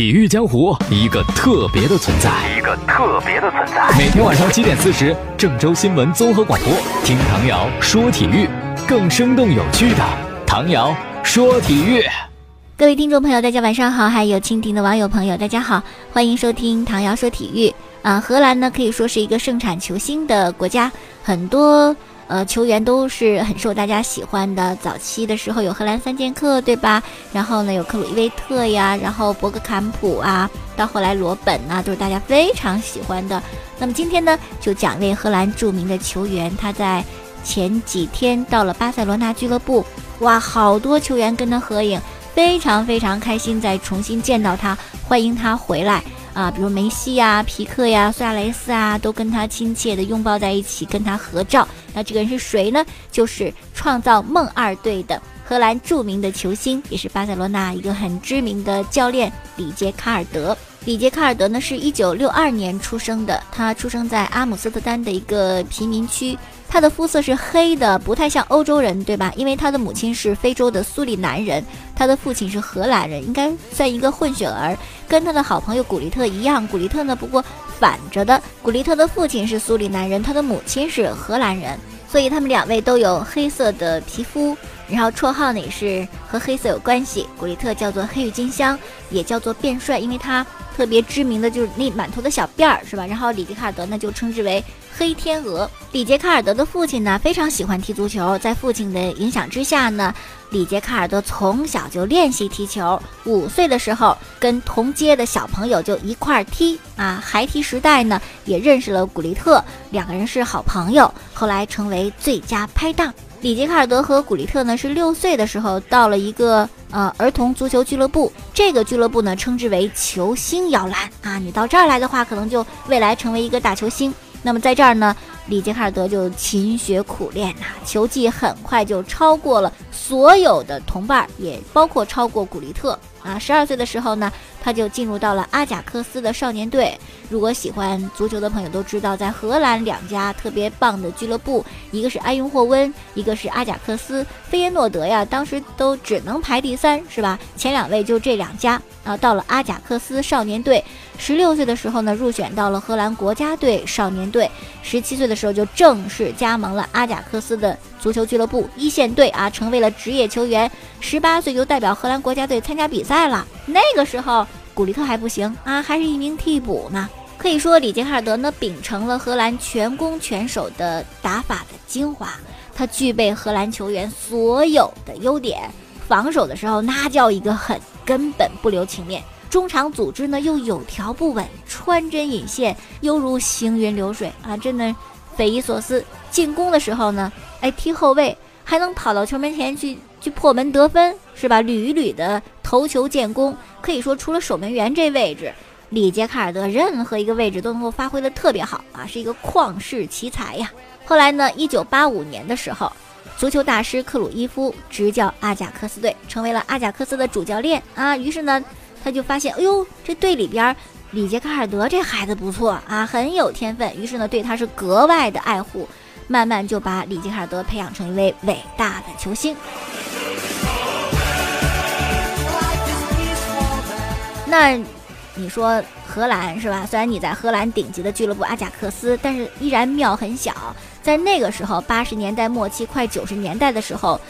体育江湖一个特别的存在，一个特别的存在。每天晚上七点四十，郑州新闻综合广播，听唐瑶说体育，更生动有趣的唐瑶说体育。各位听众朋友，大家晚上好，还有蜻蜓的网友朋友，大家好，欢迎收听唐瑶说体育。啊，荷兰呢可以说是一个盛产球星的国家，很多。呃，球员都是很受大家喜欢的。早期的时候有荷兰三剑客，对吧？然后呢有克鲁伊维特呀，然后博格坎普啊，到后来罗本呐，都是大家非常喜欢的。那么今天呢，就讲一位荷兰著名的球员，他在前几天到了巴塞罗那俱乐部，哇，好多球员跟他合影，非常非常开心，再重新见到他，欢迎他回来。啊，比如梅西呀、皮克呀、苏亚雷斯啊，都跟他亲切的拥抱在一起，跟他合照。那这个人是谁呢？就是创造梦二队的荷兰著名的球星，也是巴塞罗那一个很知名的教练里杰卡尔德。里杰卡尔德呢，是一九六二年出生的，他出生在阿姆斯特丹的一个贫民区。他的肤色是黑的，不太像欧洲人，对吧？因为他的母亲是非洲的苏里南人，他的父亲是荷兰人，应该算一个混血儿，跟他的好朋友古利特一样。古利特呢，不过反着的，古利特的父亲是苏里南人，他的母亲是荷兰人，所以他们两位都有黑色的皮肤，然后绰号呢也是和黑色有关系。古利特叫做黑郁金香，也叫做变帅，因为他特别知名的就是那满头的小辫儿，是吧？然后里杰卡尔德呢就称之为。黑天鹅里杰卡尔德的父亲呢，非常喜欢踢足球。在父亲的影响之下呢，里杰卡尔德从小就练习踢球。五岁的时候，跟同街的小朋友就一块儿踢啊。孩提时代呢，也认识了古利特，两个人是好朋友，后来成为最佳拍档。里杰卡尔德和古利特呢，是六岁的时候到了一个呃儿童足球俱乐部，这个俱乐部呢，称之为球星摇篮啊。你到这儿来的话，可能就未来成为一个大球星。那么在这儿呢，里杰卡尔德就勤学苦练呐，球技很快就超过了所有的同伴，也包括超过古利特啊。十二岁的时候呢，他就进入到了阿贾克斯的少年队。如果喜欢足球的朋友都知道，在荷兰两家特别棒的俱乐部，一个是埃因霍温，一个是阿贾克斯。费耶诺德呀，当时都只能排第三，是吧？前两位就这两家啊。到了阿贾克斯少年队。十六岁的时候呢，入选到了荷兰国家队少年队。十七岁的时候就正式加盟了阿贾克斯的足球俱乐部一线队啊，成为了职业球员。十八岁就代表荷兰国家队参加比赛了。那个时候古利特还不行啊，还是一名替补呢。可以说里杰卡尔德呢秉承了荷兰全攻全守的打法的精华，他具备荷兰球员所有的优点。防守的时候那叫一个狠，根本不留情面。中场组织呢又有条不紊，穿针引线，犹如行云流水啊！真的匪夷所思。进攻的时候呢，哎，踢后卫还能跑到球门前去去破门得分，是吧？屡屡的头球建功，可以说除了守门员这位置，里杰卡尔德任何一个位置都能够发挥的特别好啊，是一个旷世奇才呀。后来呢，一九八五年的时候，足球大师克鲁伊夫执教阿贾克斯队，成为了阿贾克斯的主教练啊。于是呢。他就发现，哎呦，这队里边里杰卡尔德这孩子不错啊，很有天分。于是呢，对他是格外的爱护，慢慢就把里杰卡尔德培养成一位伟大的球星。那你说荷兰是吧？虽然你在荷兰顶级的俱乐部阿贾克斯，但是依然庙很小。在那个时候，八十年代末期、快九十年代的时候，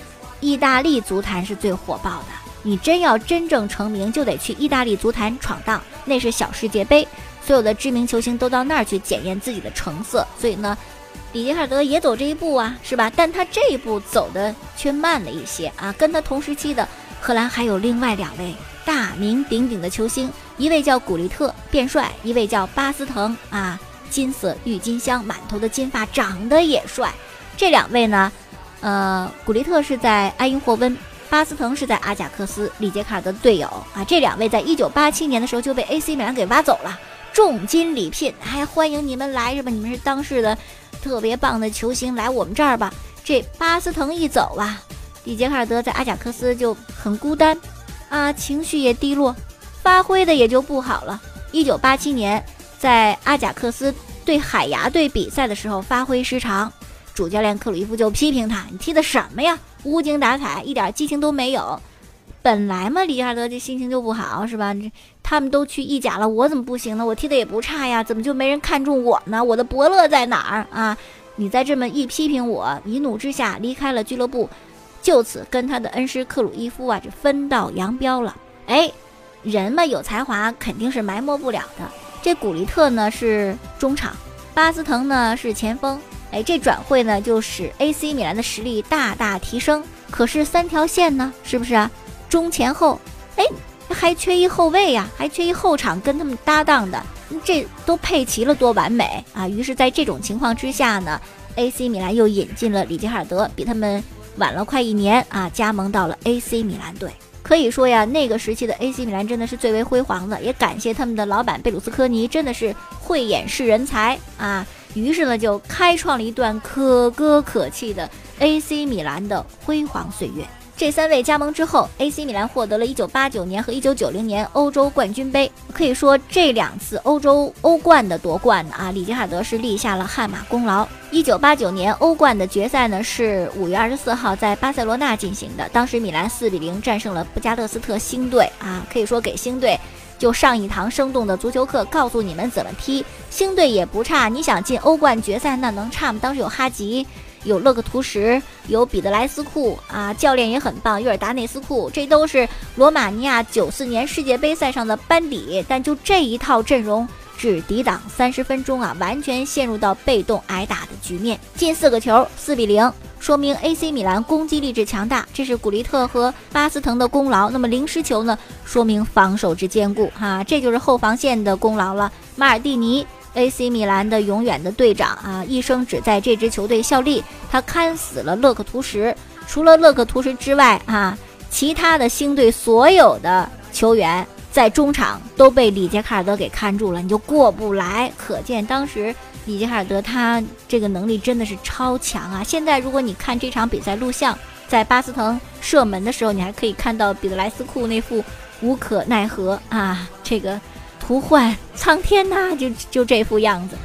意大利足坛是最火爆的。你真要真正成名，就得去意大利足坛闯荡，那是小世界杯，所有的知名球星都到那儿去检验自己的成色。所以呢，里杰卡尔德也走这一步啊，是吧？但他这一步走的却慢了一些啊。跟他同时期的荷兰还有另外两位大名鼎鼎的球星，一位叫古利特变帅，一位叫巴斯滕啊，金色郁金香，满头的金发，长得也帅。这两位呢，呃，古利特是在埃因霍温。巴斯滕是在阿贾克斯，里杰卡尔德的队友啊，这两位在一九八七年的时候就被 AC 米兰给挖走了，重金礼聘，还欢迎你们来是吧？你们是当世的特别棒的球星，来我们这儿吧。这巴斯滕一走啊，里杰卡尔德在阿贾克斯就很孤单啊，情绪也低落，发挥的也就不好了。一九八七年在阿贾克斯对海牙队比赛的时候发挥失常，主教练克鲁伊夫就批评他：“你踢的什么呀？”无精打采，一点激情都没有。本来嘛，里亚德这心情就不好，是吧？这他们都去意甲了，我怎么不行呢？我踢的也不差呀，怎么就没人看中我呢？我的伯乐在哪儿啊？你再这么一批评我，一怒之下离开了俱乐部，就此跟他的恩师克鲁伊夫啊，这分道扬镳了。哎，人嘛有才华肯定是埋没不了的。这古利特呢是中场，巴斯滕呢是前锋。哎，这转会呢就使 AC 米兰的实力大大提升。可是三条线呢，是不是啊？中前后，哎，还缺一后卫呀，还缺一后场跟他们搭档的。这都配齐了，多完美啊！于是，在这种情况之下呢，AC 米兰又引进了里杰卡尔德，比他们晚了快一年啊，加盟到了 AC 米兰队。可以说呀，那个时期的 AC 米兰真的是最为辉煌的，也感谢他们的老板贝鲁斯科尼，真的是慧眼识人才啊！于是呢，就开创了一段可歌可泣的 AC 米兰的辉煌岁月。这三位加盟之后，AC 米兰获得了一九八九年和一九九零年欧洲冠军杯。可以说，这两次欧洲欧冠的夺冠呢，啊，里杰卡尔德是立下了汗马功劳。一九八九年欧冠的决赛呢，是五月二十四号在巴塞罗那进行的。当时米兰四比零战胜了布加勒斯特星队，啊，可以说给星队就上一堂生动的足球课，告诉你们怎么踢。星队也不差，你想进欧冠决赛，那能差吗？当时有哈吉。有勒克图什，有彼得莱斯库啊，教练也很棒，约尔达内斯库，这都是罗马尼亚九四年世界杯赛上的班底。但就这一套阵容，只抵挡三十分钟啊，完全陷入到被动挨打的局面，进四个球，四比零，说明 AC 米兰攻击力之强大，这是古利特和巴斯滕的功劳。那么零失球呢，说明防守之坚固哈，这就是后防线的功劳了。马尔蒂尼。AC 米兰的永远的队长啊，一生只在这支球队效力。他看死了勒克图什，除了勒克图什之外啊，其他的星队所有的球员在中场都被里杰卡尔德给看住了，你就过不来。可见当时里杰卡尔德他这个能力真的是超强啊！现在如果你看这场比赛录像，在巴斯滕射门的时候，你还可以看到彼得莱斯库那副无可奈何啊，这个。呼唤苍天呐，就就这副样子。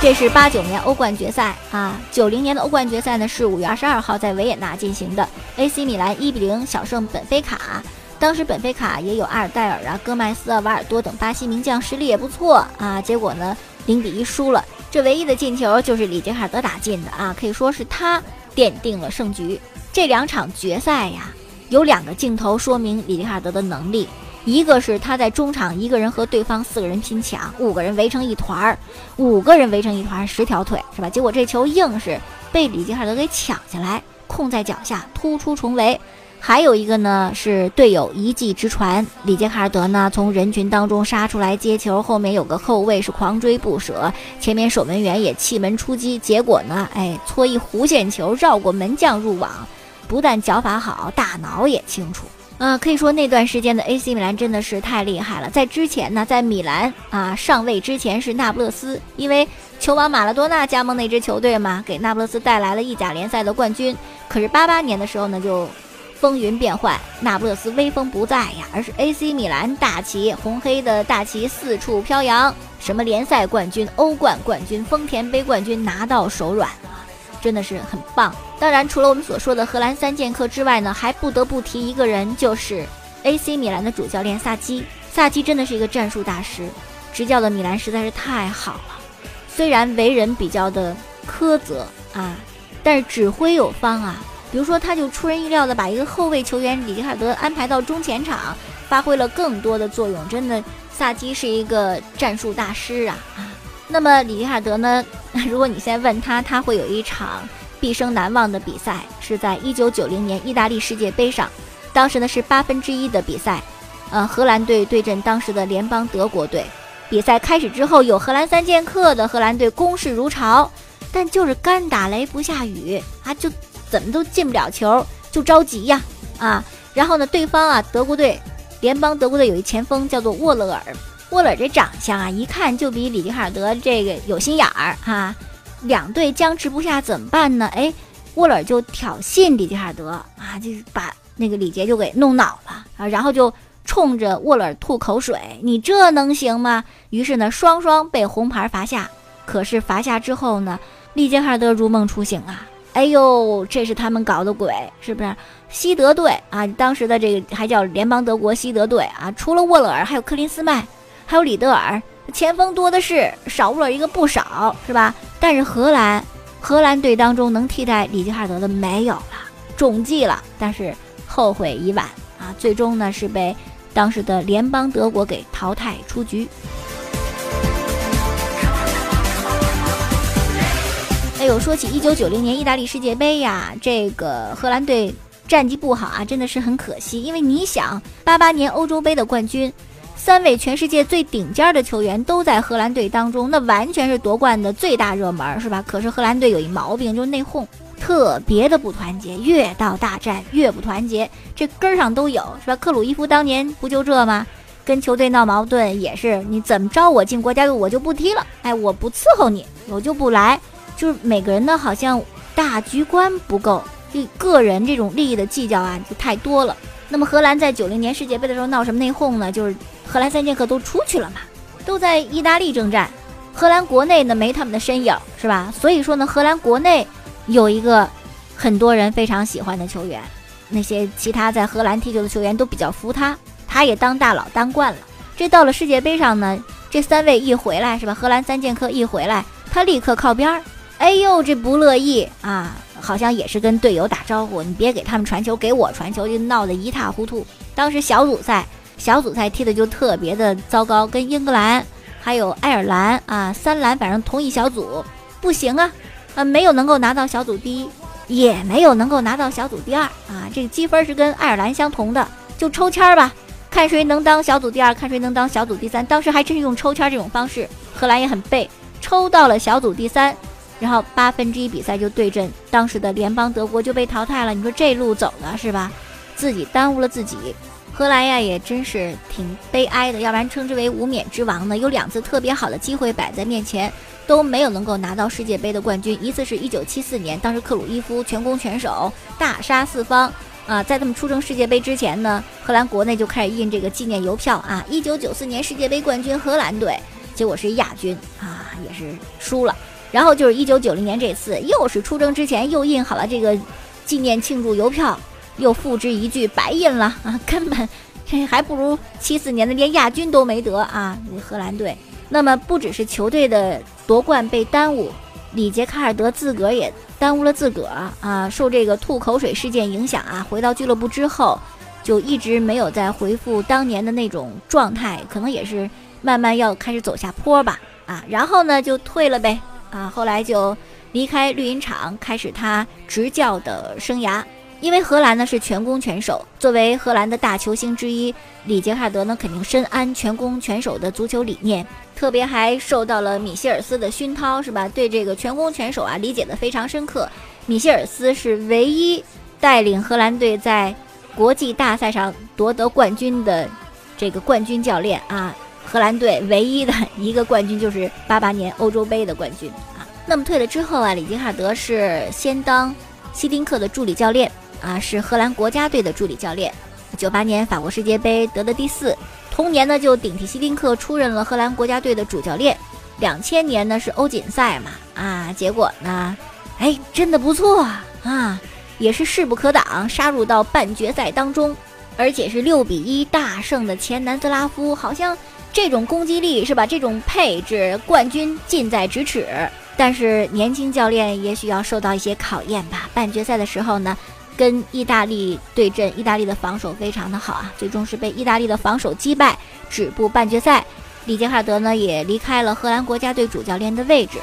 这是八九年欧冠决赛啊，九零年的欧冠决赛呢是五月二十二号在维也纳进行的，AC 米兰一比零小胜本菲卡。当时本菲卡也有阿尔代尔啊、戈麦斯啊、瓦尔多等巴西名将，实力也不错啊。结果呢零比一输了，这唯一的进球就是里杰卡尔德打进的啊，可以说是他奠定了胜局。这两场决赛呀。有两个镜头说明里杰卡尔德的能力，一个是他在中场一个人和对方四个人拼抢，五个人围成一团儿，五个人围成一团，十条腿是吧？结果这球硬是被里杰卡尔德给抢下来，控在脚下突出重围。还有一个呢是队友一技之传，里杰卡尔德呢从人群当中杀出来接球，后面有个后卫是狂追不舍，前面守门员也弃门出击，结果呢，哎，搓一弧线球绕过门将入网。不但脚法好，大脑也清楚啊！可以说那段时间的 AC 米兰真的是太厉害了。在之前呢，在米兰啊上位之前是那不勒斯，因为球王马拉多纳加盟那支球队嘛，给那不勒斯带来了意甲联赛的冠军。可是八八年的时候呢，就风云变幻，那不勒斯威风不在呀，而是 AC 米兰大旗，红黑的大旗四处飘扬，什么联赛冠军、欧冠冠军、丰田杯冠军拿到手软啊。真的是很棒。当然，除了我们所说的荷兰三剑客之外呢，还不得不提一个人，就是 AC 米兰的主教练萨基。萨基真的是一个战术大师，执教的米兰实在是太好了。虽然为人比较的苛责啊，但是指挥有方啊。比如说，他就出人意料的把一个后卫球员里杰卡尔德安排到中前场，发挥了更多的作用。真的，萨基是一个战术大师啊！那么里杰卡尔德呢？如果你现在问他，他会有一场毕生难忘的比赛，是在一九九零年意大利世界杯上，当时呢是八分之一的比赛，呃，荷兰队对阵当时的联邦德国队。比赛开始之后，有荷兰三剑客的荷兰队攻势如潮，但就是干打雷不下雨啊，就怎么都进不了球，就着急呀啊！然后呢，对方啊，德国队，联邦德国队有一前锋叫做沃勒尔。沃勒尔这长相啊，一看就比里杰卡尔德这个有心眼儿哈。两队僵持不下怎么办呢？哎，沃勒尔就挑衅里杰卡尔德啊，就把那个李杰就给弄恼了啊，然后就冲着沃勒尔吐口水。你这能行吗？于是呢，双双被红牌罚下。可是罚下之后呢，里杰卡尔德如梦初醒啊。哎呦，这是他们搞的鬼，是不是？西德队啊，当时的这个还叫联邦德国西德队啊，除了沃勒尔，还有克林斯曼，还有里德尔，前锋多的是，少沃尔一个不少，是吧？但是荷兰，荷兰队当中能替代里杰哈德的没有了，中计了，但是后悔已晚啊，最终呢是被当时的联邦德国给淘汰出局。哎呦，说起一九九零年意大利世界杯呀，这个荷兰队战绩不好啊，真的是很可惜。因为你想，八八年欧洲杯的冠军，三位全世界最顶尖的球员都在荷兰队当中，那完全是夺冠的最大热门，是吧？可是荷兰队有一毛病，就是内讧，特别的不团结，越到大战越不团结，这根儿上都有，是吧？克鲁伊夫当年不就这吗？跟球队闹矛盾也是，你怎么着我进国家队我就不踢了，哎，我不伺候你，我就不来。就是每个人呢，好像大局观不够，就个人这种利益的计较啊，就太多了。那么荷兰在九零年世界杯的时候闹什么内讧呢？就是荷兰三剑客都出去了嘛，都在意大利征战，荷兰国内呢没他们的身影，是吧？所以说呢，荷兰国内有一个很多人非常喜欢的球员，那些其他在荷兰踢球的球员都比较服他，他也当大佬当惯了。这到了世界杯上呢，这三位一回来是吧？荷兰三剑客一回来，他立刻靠边儿。哎呦，这不乐意啊！好像也是跟队友打招呼，你别给他们传球，给我传球，就闹得一塌糊涂。当时小组赛，小组赛踢的就特别的糟糕，跟英格兰还有爱尔兰啊，三蓝反正同一小组，不行啊，啊，没有能够拿到小组第一，也没有能够拿到小组第二啊。这个积分是跟爱尔兰相同的，就抽签儿吧，看谁能当小组第二，看谁能当小组第三。当时还真是用抽签这种方式，荷兰也很背，抽到了小组第三。然后八分之一比赛就对阵当时的联邦德国就被淘汰了，你说这路走的是吧？自己耽误了自己。荷兰呀也真是挺悲哀的，要不然称之为无冕之王呢。有两次特别好的机会摆在面前，都没有能够拿到世界杯的冠军。一次是一九七四年，当时克鲁伊夫全攻全守，大杀四方啊。在他们出征世界杯之前呢，荷兰国内就开始印这个纪念邮票啊。一九九四年世界杯冠军荷兰队，结果是亚军啊，也是输了。然后就是一九九零年这次，又是出征之前又印好了这个纪念庆祝邮票，又付之一炬，白印了啊！根本这还不如七四年的连亚军都没得啊！荷兰队。那么不只是球队的夺冠被耽误，里杰卡尔德自个儿也耽误了自个儿啊！受这个吐口水事件影响啊，回到俱乐部之后就一直没有再回复当年的那种状态，可能也是慢慢要开始走下坡吧啊！然后呢就退了呗。啊，后来就离开绿茵场，开始他执教的生涯。因为荷兰呢是全攻全守，作为荷兰的大球星之一，里杰卡德呢肯定深谙全攻全守的足球理念，特别还受到了米歇尔斯的熏陶，是吧？对这个全攻全守啊理解的非常深刻。米歇尔斯是唯一带领荷兰队在国际大赛上夺得冠军的这个冠军教练啊。荷兰队唯一的一个冠军就是八八年欧洲杯的冠军啊。那么退了之后啊，里杰卡尔德是先当希丁克的助理教练啊，是荷兰国家队的助理教练。九八年法国世界杯得的第四，同年呢就顶替希丁克出任了荷兰国家队的主教练。两千年呢是欧锦赛嘛啊，结果呢，哎，真的不错啊，也是势不可挡，杀入到半决赛当中，而且是六比一大胜的前南斯拉夫，好像。这种攻击力是吧？这种配置，冠军近在咫尺。但是年轻教练也许要受到一些考验吧。半决赛的时候呢，跟意大利对阵，意大利的防守非常的好啊，最终是被意大利的防守击败，止步半决赛。里杰卡德呢也离开了荷兰国家队主教练的位置。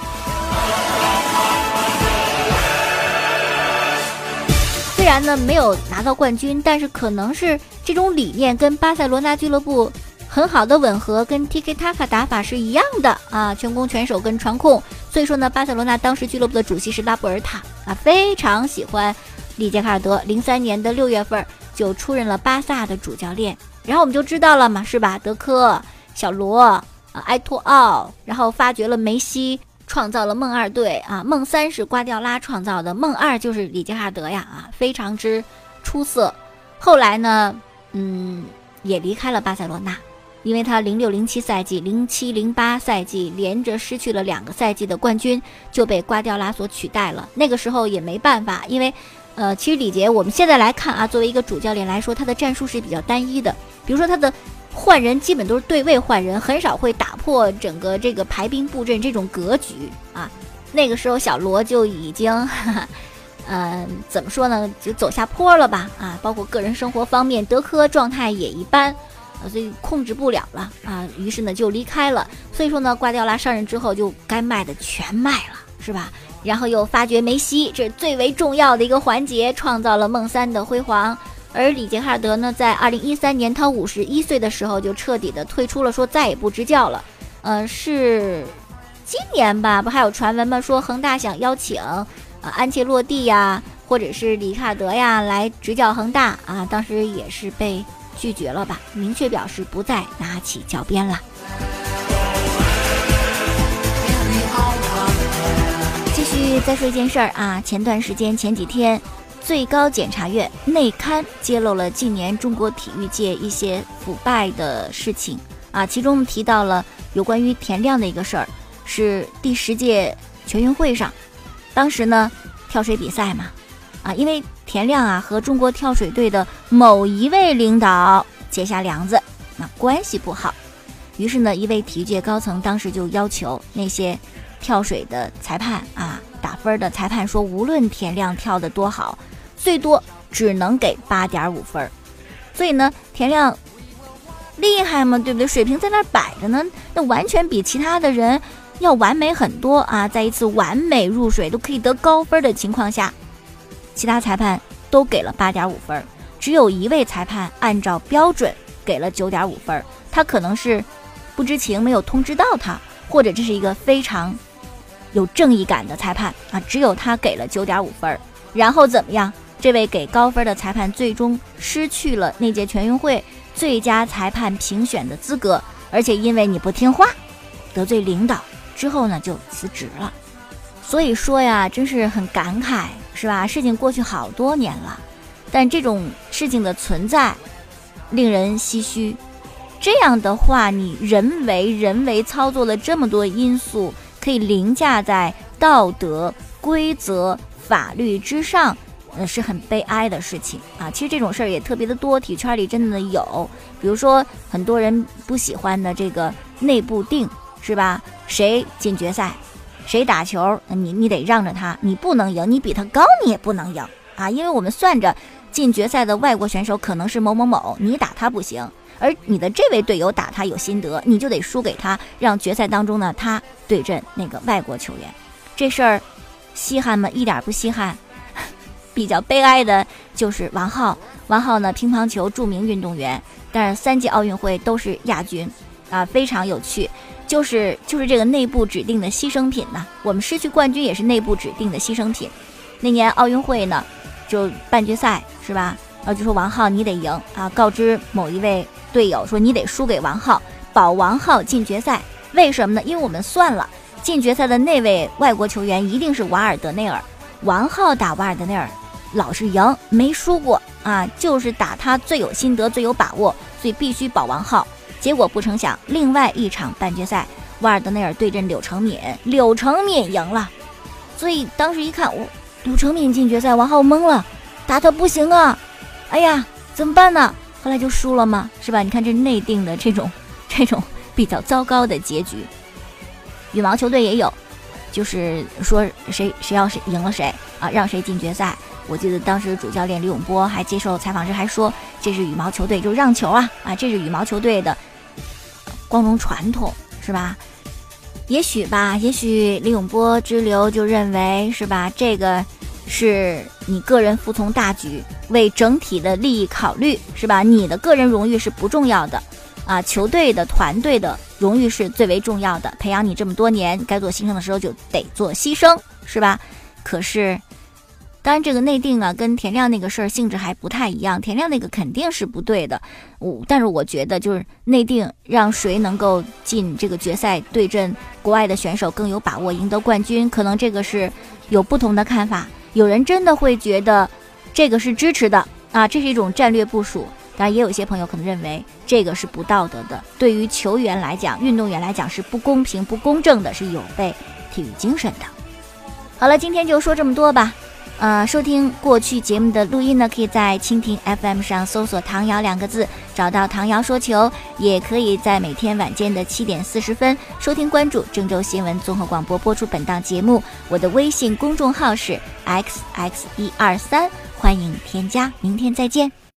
虽然呢没有拿到冠军，但是可能是这种理念跟巴塞罗那俱乐部。很好的吻合，跟 T K TAKA 打法是一样的啊，全攻全守跟传控。所以说呢，巴塞罗那当时俱乐部的主席是拉波尔塔啊，非常喜欢里杰卡尔德。零三年的六月份就出任了巴萨的主教练，然后我们就知道了嘛，是吧？德科、小罗啊、埃托奥，然后发掘了梅西，创造了梦二队啊。梦三是瓜迪奥拉创造的，梦二就是里杰卡尔德呀啊，非常之出色。后来呢，嗯，也离开了巴塞罗那。因为他零六零七赛季、零七零八赛季连着失去了两个赛季的冠军，就被瓜迪奥拉所取代了。那个时候也没办法，因为呃，其实李杰我们现在来看啊，作为一个主教练来说，他的战术是比较单一的。比如说他的换人基本都是对位换人，很少会打破整个这个排兵布阵这种格局啊。那个时候小罗就已经，嗯，怎么说呢，就走下坡了吧啊，包括个人生活方面，德科状态也一般。所以控制不了了啊，于是呢就离开了。所以说呢，瓜迪奥拉上任之后就该卖的全卖了，是吧？然后又发掘梅西，这是最为重要的一个环节，创造了梦三的辉煌。而里杰哈尔德呢，在二零一三年他五十一岁的时候就彻底的退出了，说再也不执教了。呃，是今年吧？不还有传闻吗？说恒大想邀请呃安切洛蒂呀，或者是里卡德呀来执教恒大啊，当时也是被。拒绝了吧，明确表示不再拿起教鞭了。继续再说一件事儿啊，前段时间前几天，最高检察院内刊揭露了近年中国体育界一些腐败的事情啊，其中提到了有关于田亮的一个事儿，是第十届全运会上，当时呢跳水比赛嘛。啊，因为田亮啊和中国跳水队的某一位领导结下梁子，那关系不好。于是呢，一位体育界高层当时就要求那些跳水的裁判啊，打分的裁判说，无论田亮跳得多好，最多只能给八点五分。所以呢，田亮厉害嘛，对不对？水平在那摆着呢，那完全比其他的人要完美很多啊。在一次完美入水都可以得高分的情况下。其他裁判都给了八点五分，只有一位裁判按照标准给了九点五分。他可能是不知情，没有通知到他，或者这是一个非常有正义感的裁判啊，只有他给了九点五分。然后怎么样？这位给高分的裁判最终失去了那届全运会最佳裁判评选的资格，而且因为你不听话，得罪领导之后呢，就辞职了。所以说呀，真是很感慨。是吧？事情过去好多年了，但这种事情的存在令人唏嘘。这样的话，你人为人为操作了这么多因素，可以凌驾在道德规则、法律之上，呃，是很悲哀的事情啊。其实这种事儿也特别的多，体育圈里真的有。比如说，很多人不喜欢的这个内部定，是吧？谁进决赛？谁打球，你你得让着他，你不能赢，你比他高，你也不能赢啊！因为我们算着进决赛的外国选手可能是某某某，你打他不行，而你的这位队友打他有心得，你就得输给他，让决赛当中呢他对阵那个外国球员，这事儿稀罕吗？一点不稀罕。比较悲哀的就是王浩，王浩呢乒乓球著名运动员，但是三届奥运会都是亚军，啊，非常有趣。就是就是这个内部指定的牺牲品呢，我们失去冠军也是内部指定的牺牲品。那年奥运会呢，就半决赛是吧？然后就说王浩你得赢啊，告知某一位队友说你得输给王浩，保王浩进决赛。为什么呢？因为我们算了，进决赛的那位外国球员一定是瓦尔德内尔。王浩打瓦尔德内尔老是赢，没输过啊，就是打他最有心得、最有把握，所以必须保王浩。结果不成想，另外一场半决赛，瓦尔德内尔对阵柳承敏，柳承敏赢了。所以当时一看，我柳承敏进决赛，王浩懵了，打他不行啊！哎呀，怎么办呢？后来就输了吗？是吧？你看这内定的这种 这种比较糟糕的结局。羽毛球队也有，就是说谁谁要是赢了谁啊，让谁进决赛。我记得当时主教练李永波还接受采访时还说，这是羽毛球队就让球啊啊，这是羽毛球队的。光荣传统是吧？也许吧，也许李永波之流就认为是吧？这个是你个人服从大局，为整体的利益考虑是吧？你的个人荣誉是不重要的啊，球队的团队的荣誉是最为重要的。培养你这么多年，该做牺牲的时候就得做牺牲是吧？可是。当然，这个内定啊，跟田亮那个事儿性质还不太一样。田亮那个肯定是不对的，我但是我觉得就是内定让谁能够进这个决赛对阵国外的选手更有把握赢得冠军，可能这个是有不同的看法。有人真的会觉得这个是支持的啊，这是一种战略部署。当然，也有一些朋友可能认为这个是不道德的，对于球员来讲、运动员来讲是不公平、不公正的，是有悖体育精神的。好了，今天就说这么多吧。呃，收听过去节目的录音呢，可以在蜻蜓 FM 上搜索“唐瑶”两个字，找到唐瑶说球，也可以在每天晚间的七点四十分收听关注郑州新闻综合广播播出本档节目。我的微信公众号是 x x 一二三，欢迎添加。明天再见。